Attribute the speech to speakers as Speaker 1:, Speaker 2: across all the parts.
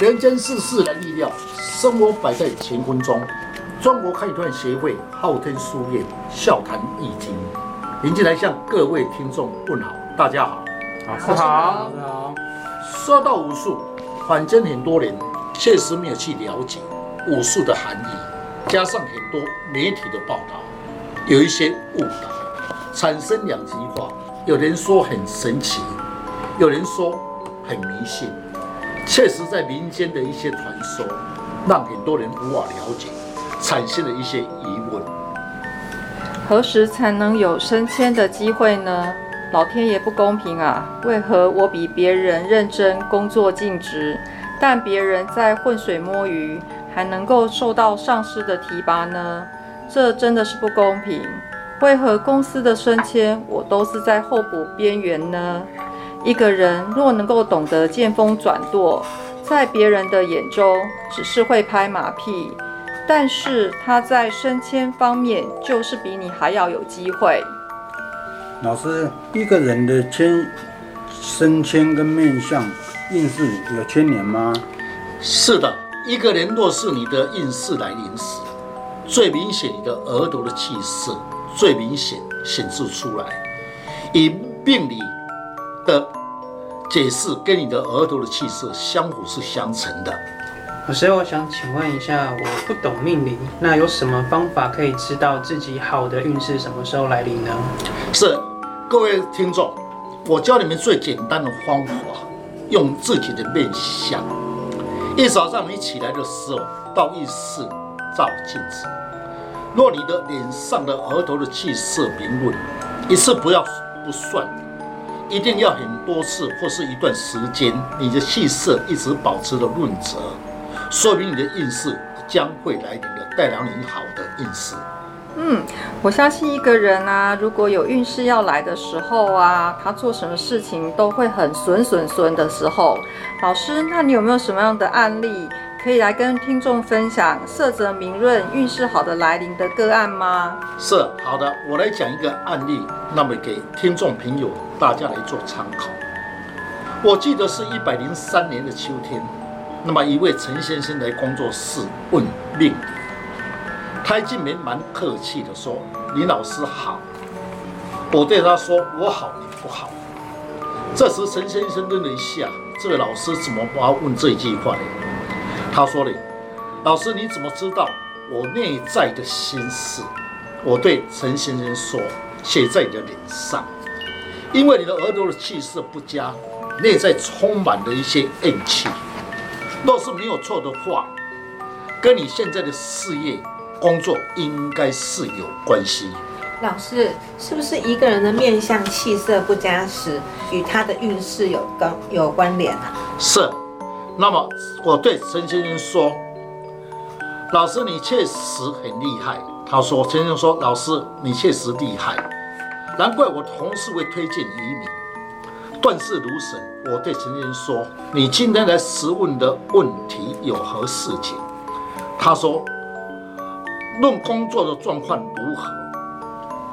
Speaker 1: 人间世事难预料，生活摆在乾坤中。中国堪舆团协会昊天书院笑谈易经，临进来向各位听众问好，大家好，
Speaker 2: 老师好，
Speaker 3: 老师好。
Speaker 1: 说到武术，坊间很多人确实没有去了解武术的含义，加上很多媒体的报道，有一些误导，产生两极化。有人说很神奇，有人说很迷信。确实，在民间的一些传说，让很多人无法了解，产生了一些疑问。
Speaker 2: 何时才能有升迁的机会呢？老天爷不公平啊！为何我比别人认真工作尽职，但别人在浑水摸鱼，还能够受到上司的提拔呢？这真的是不公平。为何公司的升迁，我都是在候补边缘呢？一个人若能够懂得见风转舵，在别人的眼中只是会拍马屁，但是他在升迁方面就是比你还要有机会。
Speaker 3: 老师，一个人的迁升迁跟面相运势有牵连吗？
Speaker 1: 是的，一个人若是你的运势来临时，最明显你的额头的气势最明显显示出来，以命理。的解释跟你的额头的气色相辅是相成的。
Speaker 4: 老师，我想请问一下，我不懂命理，那有什么方法可以知道自己好的运势什么时候来临呢？
Speaker 1: 是，各位听众，我教你们最简单的方法，用自己的面相。一早上你起来的时候，到浴室照镜子，若你的脸上的额头的气色明润，一次不要不算。一定要很多次或是一段时间，你的气色一直保持着润泽，说明你的运势将会来临的，带来你好的运势。
Speaker 2: 嗯，我相信一个人啊，如果有运势要来的时候啊，他做什么事情都会很顺顺顺的时候。老师，那你有没有什么样的案例可以来跟听众分享，色泽明润、运势好的来临的个案吗？
Speaker 1: 是，好的，我来讲一个案例，那么给听众朋友。大家来做参考。我记得是一百零三年的秋天，那么一位陈先生来工作室问命理，他一进门蛮客气的说：“林老师好。”我对他说：“我好，你不好。”这时陈先生愣了一下，这位老师怎么不要问这句话？他说了：“老师你怎么知道我内在的心事？”我对陈先生说：“写在你的脸上。”因为你的额头的气色不佳，内在充满了一些怨气。若是没有错的话，跟你现在的事业、工作应该是有关系。
Speaker 5: 老师，是不是一个人的面相气色不佳时，与他的运势有关有关联啊？
Speaker 1: 是。那么我对陈先生说：“老师，你确实很厉害。”他说：“陈先生说，老师，你确实厉害。”难怪我同事会推荐于你，断事如神。我对陈先生说：“你今天来询问的问题有何事情？”他说：“论工作的状况如何？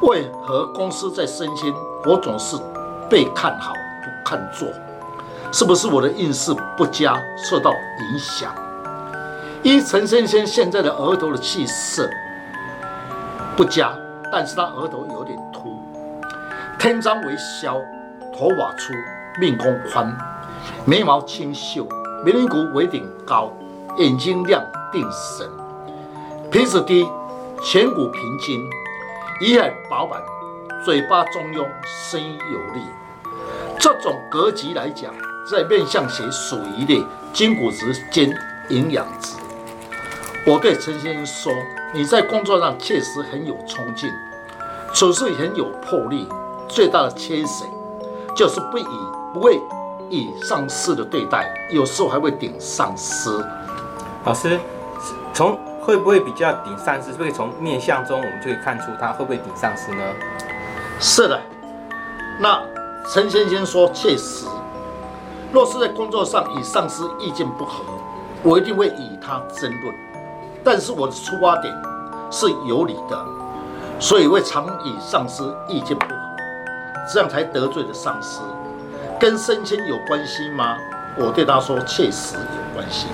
Speaker 1: 为何公司在升迁，我总是被看好不看做？是不是我的运势不佳，受到影响？”依陈先生现在的额头的气色不佳，但是他额头有点秃。天章为枭，头发粗，命宫宽，眉毛清秀，眉棱骨为顶高，眼睛亮定神，鼻子低，颧骨平均，仪态饱满，嘴巴中庸，声音有力。这种格局来讲，在面相学属于的筋骨值兼营养值。我对陈先生说：“你在工作上确实很有冲劲，处事很有魄力。”最大的缺陷就是不以不会以上司的对待，有时候还会顶上司。
Speaker 6: 老师，从会不会比较顶上司？会从面相中我们就可以看出他会不会顶上司呢？
Speaker 1: 是的。那陈先生说，确实，若是在工作上与上司意见不合，我一定会与他争论。但是我的出发点是有理的，所以会常与上司意见不合。这样才得罪了上司，跟升迁有关系吗？我对他说，确实有关系，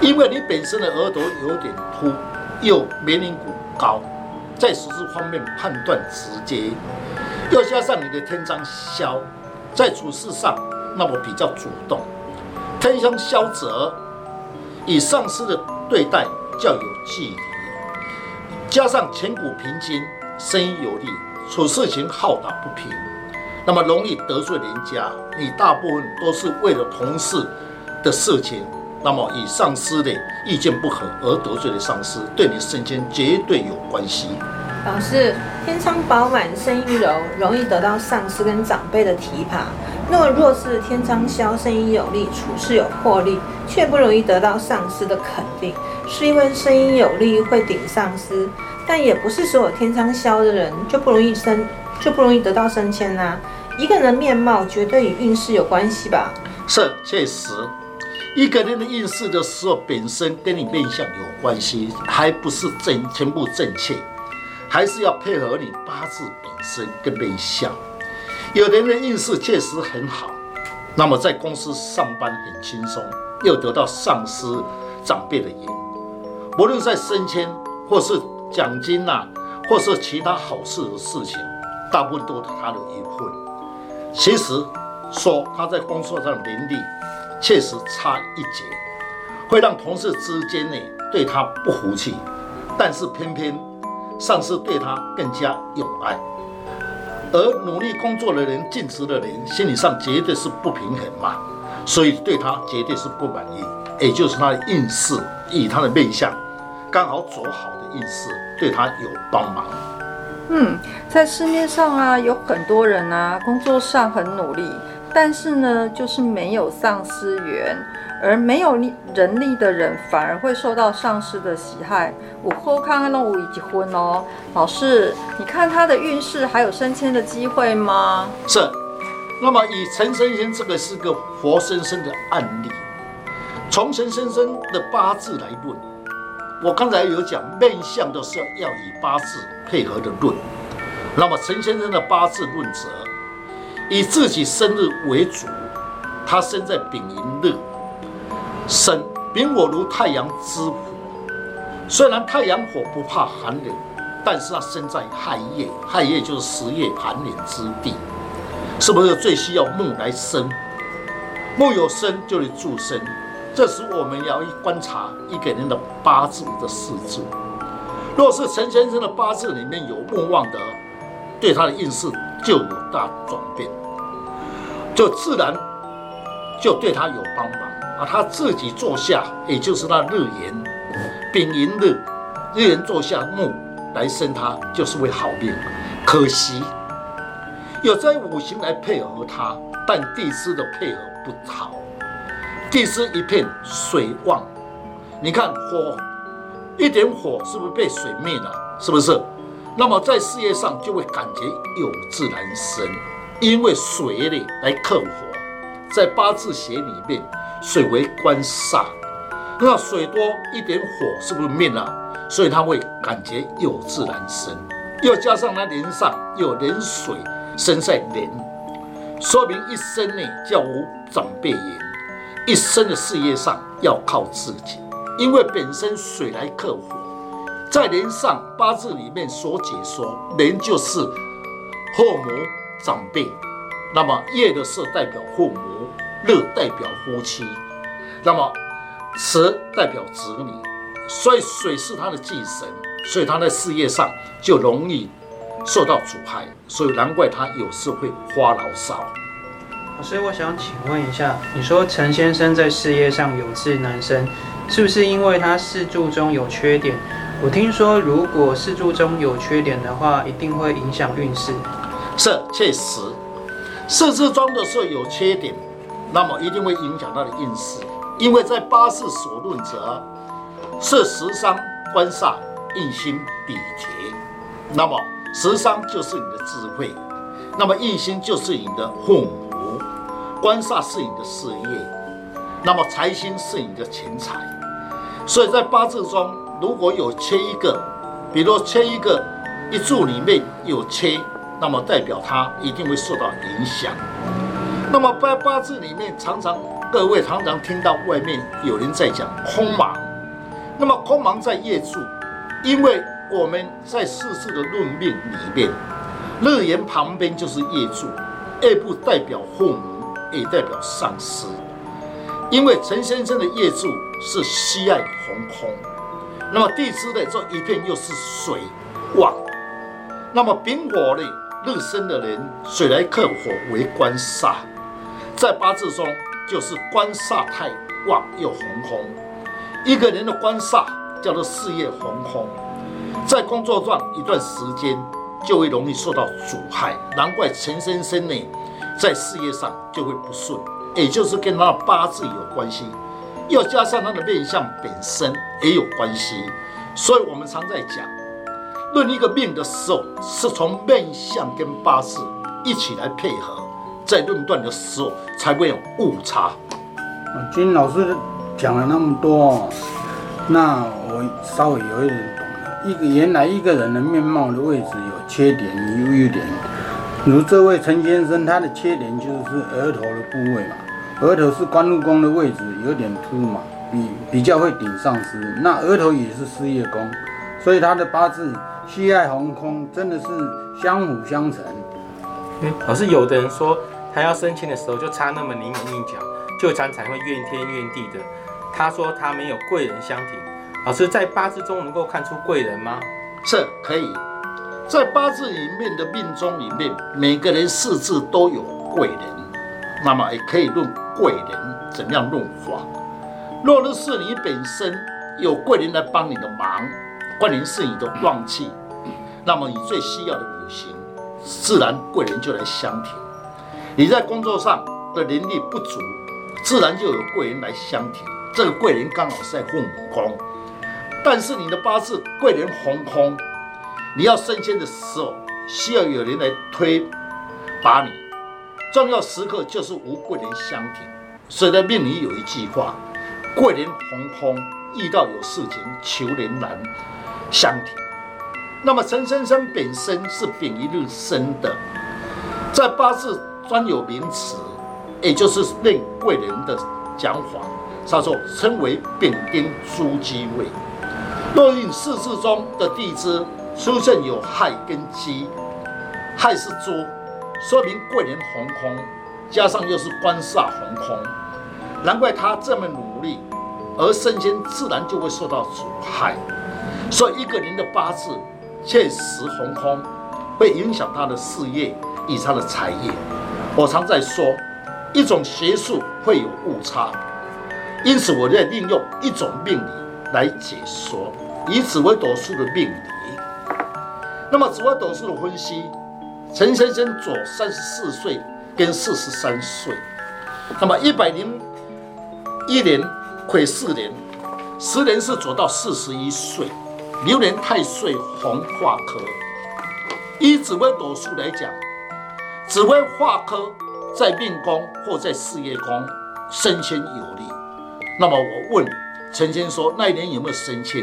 Speaker 1: 因为你本身的额头有点凸，又眉棱骨高，在实质方面判断直接，又加上你的天章消，在处事上那么比较主动，天仓消折与上司的对待较有距离，加上颧骨平筋，声音有力，处事情好打不平。那么容易得罪人家，你大部分都是为了同事的事情，那么与上司的意见不合而得罪了上司，对你升迁绝对有关系。
Speaker 5: 老师，天仓饱满，声音柔，容易得到上司跟长辈的提拔。那么若是天仓消，声音有力，处事有魄力，却不容易得到上司的肯定，是因为声音有力会顶上司，但也不是所有天仓消的人就不容易升，就不容易得到升迁啦、啊。一个人的面貌绝对与运势有关系吧？
Speaker 1: 是，确实，一个人的运势的时候，本身跟你面相有关系，还不是正全部正确，还是要配合你八字本身跟面相。有的人运势确实很好，那么在公司上班很轻松，又得到上司长辈的缘，无论在升迁或是奖金呐、或是其他好事的事情，大部分都他的一份。其实说他在工作上的能力确实差一截，会让同事之间呢对他不服气，但是偏偏上司对他更加有爱，而努力工作的人、尽职的人心理上绝对是不平衡嘛，所以对他绝对是不满意，也就是他的运势以他的面相刚好走好的运势对他有帮忙。
Speaker 2: 嗯，在市面上啊，有很多人啊，工作上很努力，但是呢，就是没有上司缘，而没有力人力的人，反而会受到上司的喜爱。我后康弄五已结婚哦，老师，你看他的运势还有升迁的机会吗？
Speaker 1: 是。那么以陈先生这个是个活生生的案例，从陈先生的八字来论。我刚才有讲面相的是要以八字配合的论，那么陈先生的八字论则以自己生日为主，他生在丙寅日生，丙火如太阳之火，虽然太阳火不怕寒冷，但是它生在亥月，亥月就是十月寒冷之地，是不是最需要木来生？木有生就得助生。这时我们要一观察一个人的八字的四柱，若是陈先生的八字里面有木旺的，对他的运势就有大转变，就自然就对他有帮忙啊。他自己坐下，也就是那日元丙寅日，日元坐下木来生他，就是为好命。可惜有在五行来配合他，但地支的配合不好。地支一片水旺，你看火一点火是不是被水灭了？是不是？那么在事业上就会感觉有自然生，因为水呢来克火，在八字学里面，水为官煞，那水多一点火是不是灭了？所以他会感觉有自然生，又加上他年上有年水生在年，说明一生呢叫无长辈缘。一生的事业上要靠自己，因为本身水来克火，在年上八字里面所解说，年就是父母长辈，那么月的是代表父母，日代表夫妻，那么时代表子女，所以水是他的忌神，所以他在事业上就容易受到阻碍，所以难怪他有时会发牢骚。
Speaker 4: 老师，我想请问一下，你说陈先生在事业上有志难伸，是不是因为他四柱中有缺点？我听说，如果四柱中有缺点的话，一定会影响运势。
Speaker 1: 是，确实，四柱中的时候有缺点，那么一定会影响他的运势，因为在八字所论者是食伤官煞印星比劫，那么食伤就是你的智慧，那么印星就是你的父母。官煞是你的事业，那么财星是你的钱财，所以在八字中如果有缺一个，比如缺一个一柱里面有缺，那么代表他一定会受到影响。那么八八字里面，常常各位常常听到外面有人在讲空亡。那么空亡在业柱，因为我们在世事的论命里面，日元旁边就是业柱，夜部代表父母，也代表上司。因为陈先生的业柱是西爱红空，那么地支的这一片又是水旺，那么丙火的日生的人，水来克火为官煞，在八字中就是官煞太旺又红红。一个人的官煞叫做事业红红，在工作上一段时间就会容易受到阻碍，难怪陈先生呢，在事业上就会不顺，也就是跟他的八字有关系，又加上他的面相本身也有关系，所以我们常在讲，论一个命的时候，是从面相跟八字一起来配合，在论断的时候才会有误差。
Speaker 3: 金老师。讲了那么多，那我稍微有一点懂了。一个原来一个人的面貌的位置有缺点与优点，如这位陈先生，他的缺点就是额头的部位嘛，额头是官禄宫的位置，有点凸嘛，比比较会顶上司。那额头也是事业宫，所以他的八字西爱红空，真的是相辅相成。
Speaker 6: 嗯，老师，有的人说他要升迁的时候就差那么临门一脚，就常才会怨天怨地的。他说他没有贵人相挺，老师在八字中能够看出贵人吗？
Speaker 1: 是可以，在八字里面的命中里面，每个人四字都有贵人，那么也可以论贵人怎样论法。若日是你本身有贵人来帮你的忙，贵人是你的旺气，那么你最需要的五行，自然贵人就来相挺。你在工作上的能力不足，自然就有贵人来相挺。这个贵人刚好是在父母宫，但是你的八字贵人红空，你要升迁的时候需要有人来推把你，重要时刻就是无贵人相挺。所以在命里有一句话：贵人红空，遇到有事情求人难相挺。那么陈先生本身是丙一日生的，在八字专有名词，也就是令贵人的讲法。他说称为丙丁朱机位，若运四字中的地支出现有亥跟机，亥是猪，说明贵人红空，加上又是官煞红空，难怪他这么努力，而升迁自然就会受到阻害。所以一个人的八字确实红空，会影响他的事业以他的财业。我常在说，一种学术会有误差。因此，我在利用一种命理来解说，以紫微斗数的命理。那么，紫微斗数的分析，陈先生左三十四岁跟四十三岁，那么一百零一年癸巳年，十年是左到四十一岁，流年太岁红化科。以紫微斗数来讲，紫微化科在命宫或在事业宫升迁有利。那么我问陈先生说，那一年有没有升迁？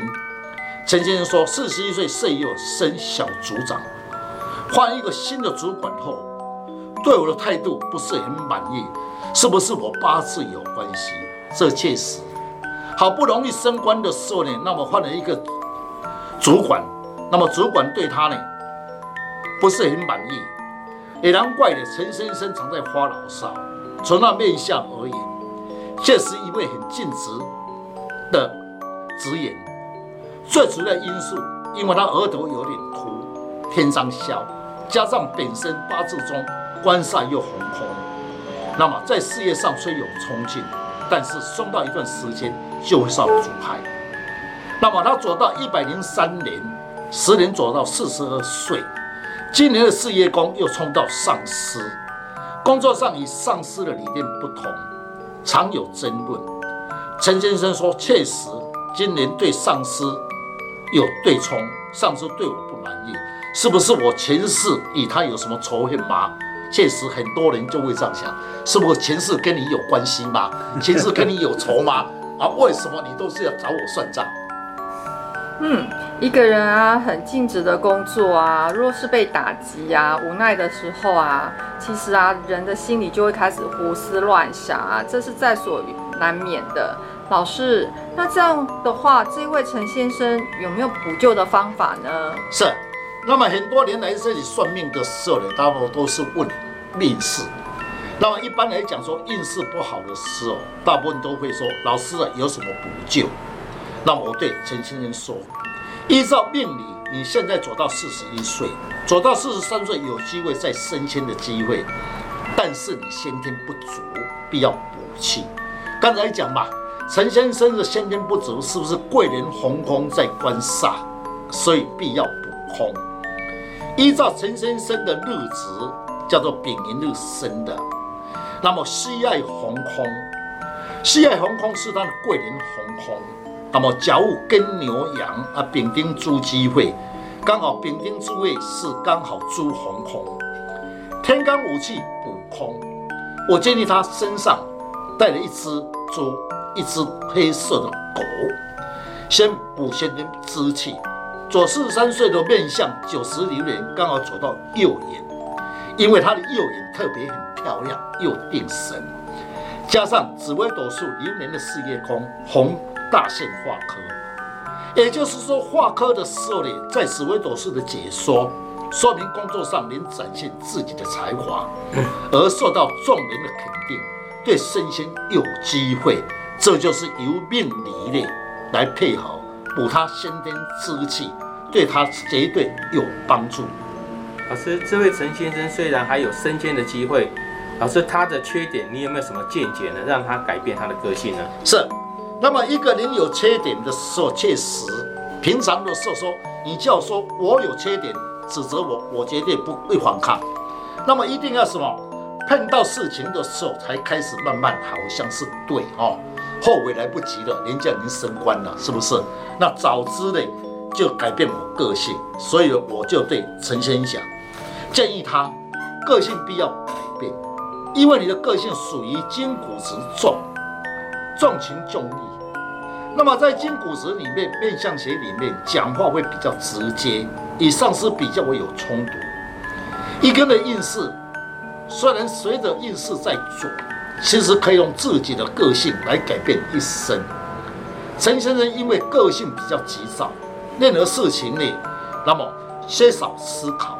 Speaker 1: 陈先生说四十一岁岁又升小组长，换一个新的主管后，对我的态度不是很满意，是不是我八字有关系？这确实，好不容易升官的时候呢，那么换了一个主管，那么主管对他呢不是很满意，也难怪的。陈先生常在发牢骚，从那面相而言。确实一位很尽职的职员，最主要因素，因为他额头有点凸，天伤消，加上本身八字中官煞又红空，那么在事业上虽有冲劲，但是送到一段时间就会受阻碍。那么他走到一百零三年，时年走到四十二岁，今年的事业宫又冲到上司，工作上与上司的理念不同。常有争论。陈先生说：“确实，今年对上司有对冲，上司对我不满意，是不是我前世与他有什么仇恨吗？”确实，很多人就会这样想：是不是前世跟你有关系吗？前世跟你有仇吗？啊，为什么你都是要找我算账？
Speaker 2: 嗯，一个人啊，很尽职的工作啊，若是被打击啊、无奈的时候啊，其实啊，人的心里就会开始胡思乱想啊，这是在所难免的。老师，那这样的话，这位陈先生有没有补救的方法呢？
Speaker 1: 是，那么很多年来这里算命的时候呢，大部分都是问命事。那么一般来讲说运势不好的时候，大部分都会说老师啊，有什么补救？那么我对陈先生说，依照命理，你现在走到四十一岁，走到四十三岁有机会再升迁的机会，但是你先天不足，必要补气。刚才讲嘛，陈先生的先天不足是不是贵人红空在官煞，所以必要补空。依照陈先生的日子叫做丙寅日生的，那么西爱红空，西爱红空是他的贵人红空。那么甲午跟牛羊啊，丙丁猪鸡会，刚好丙丁猪位是刚好猪红空，天干五气补空。我建议他身上带了一只猪，一只黑色的狗，先补先天之气。左四十三岁的面相九十流年刚好走到右眼，因为他的右眼特别很漂亮又定神，加上紫微斗数流年的事业宫红。大限化科，也就是说化科的时候呢，在紫微斗数的解说，说明工作上能展现自己的才华，而受到众人的肯定，对升迁有机会。这就是由命理呢来配合补他先天之气，对他绝对有帮助。
Speaker 6: 老师，这位陈先生虽然还有升迁的机会，老师他的缺点，你有没有什么见解呢？让他改变他的个性呢？
Speaker 1: 是。那么一个人有缺点的时候，确实，平常的时候说，你就要说我有缺点，指责我，我绝对不会反抗。那么一定要什么？碰到事情的时候才开始慢慢好像是对哦，后悔来不及了，人家已经升官了，是不是？那早知呢就改变我个性，所以我就对陈先生讲，建议他个性必要改变，因为你的个性属于筋骨直重。重情重义，那么在金骨质里面，面相学里面讲话会比较直接，与上司比较会有冲突。一个人的运势虽然随着运势在走，其实可以用自己的个性来改变一生。陈先生因为个性比较急躁，任何事情呢，那么缺少思考，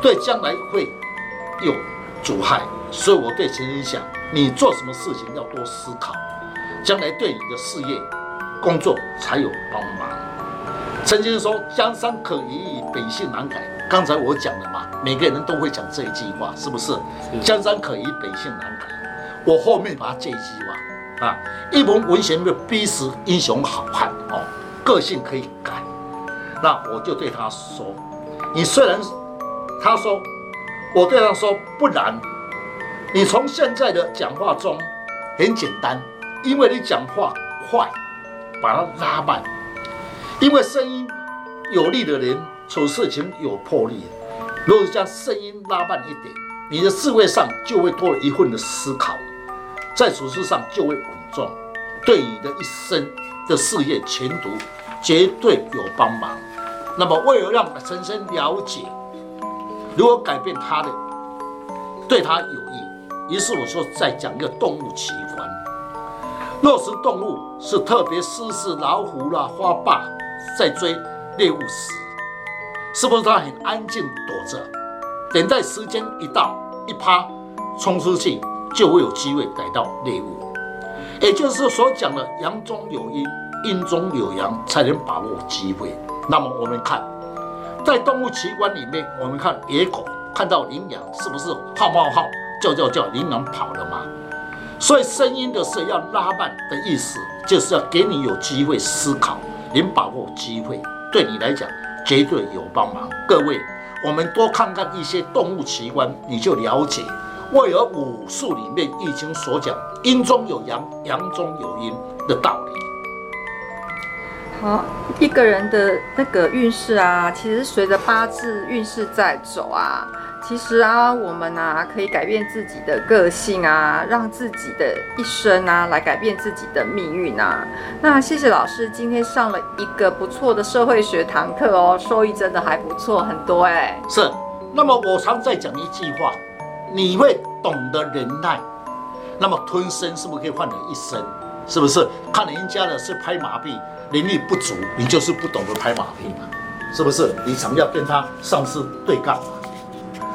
Speaker 1: 对将来会有阻碍。所以我对陈先生讲，你做什么事情要多思考。将来对你的事业、工作才有帮忙。曾经说“江山可移，本性难改”。刚才我讲了嘛，每个人都会讲这一句话，是不是？“江山可移，本性难改”。我后面把它这一句话啊，一文文学没有逼死英雄好汉哦，个性可以改。那我就对他说：“你虽然……”他说：“我对他说不然，你从现在的讲话中很简单。”因为你讲话快，把它拉慢。因为声音有力的人处事情有魄力。如果将声音拉慢一点，你的智慧上就会多一份的思考，在处事上就会稳重，对你的一生的事业前途绝对有帮忙。那么，为了让陈生了解如何改变他的，对他有益，于是我说再讲一个动物奇观。肉食动物是特别狮子、老虎啦、花豹在追猎物时，是不是它很安静躲着，等待时间一到，一趴冲出去，就会有机会逮到猎物。也就是所讲的阳中有阴，阴中有阳，才能把握机会。那么我们看，在动物奇观里面，我们看野狗看到羚羊，是不是号冒号叫叫叫，羚羊跑了吗？所以声音的是要拉慢的意思，就是要给你有机会思考，能把握机会，对你来讲绝对有帮忙。各位，我们多看看一些动物奇观，你就了解为何武术里面易经所讲阴中有阳，阳中有阴的道理。
Speaker 2: 好，一个人的那个运势啊，其实随着八字运势在走啊。其实啊，我们啊可以改变自己的个性啊，让自己的一生啊来改变自己的命运啊。那谢谢老师今天上了一个不错的社会学堂课哦，收益真的还不错，很多哎。
Speaker 1: 是。那么我常在讲一句话，你会懂得忍耐，那么吞声是不是可以换得一生？是不是？看人家的是拍马屁，能力不足，你就是不懂得拍马屁嘛？是不是？你常要跟他上司对干？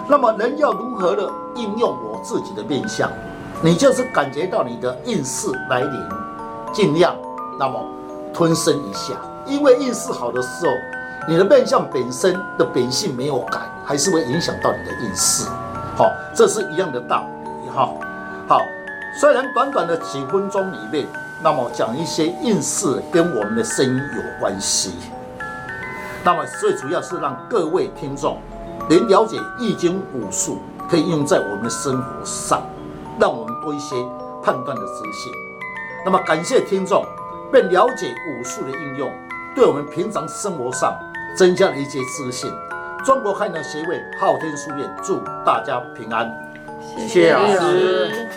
Speaker 1: 那么人要如何的应用我自己的面相？你就是感觉到你的运势来临，尽量那么吞声一下，因为运势好的时候。你的面相本身的本性没有改，还是会影响到你的运势。好，这是一样的道理。哈，好，虽然短短的几分钟里面，那么讲一些运势跟我们的声音有关系。那么最主要是让各位听众能了解易经武术，可以用在我们的生活上，让我们多一些判断的自信。那么感谢听众，便了解武术的应用，对我们平常生活上。增加了一些自信。中国汉阳协会昊天书院祝大家平安，
Speaker 6: 谢谢老师。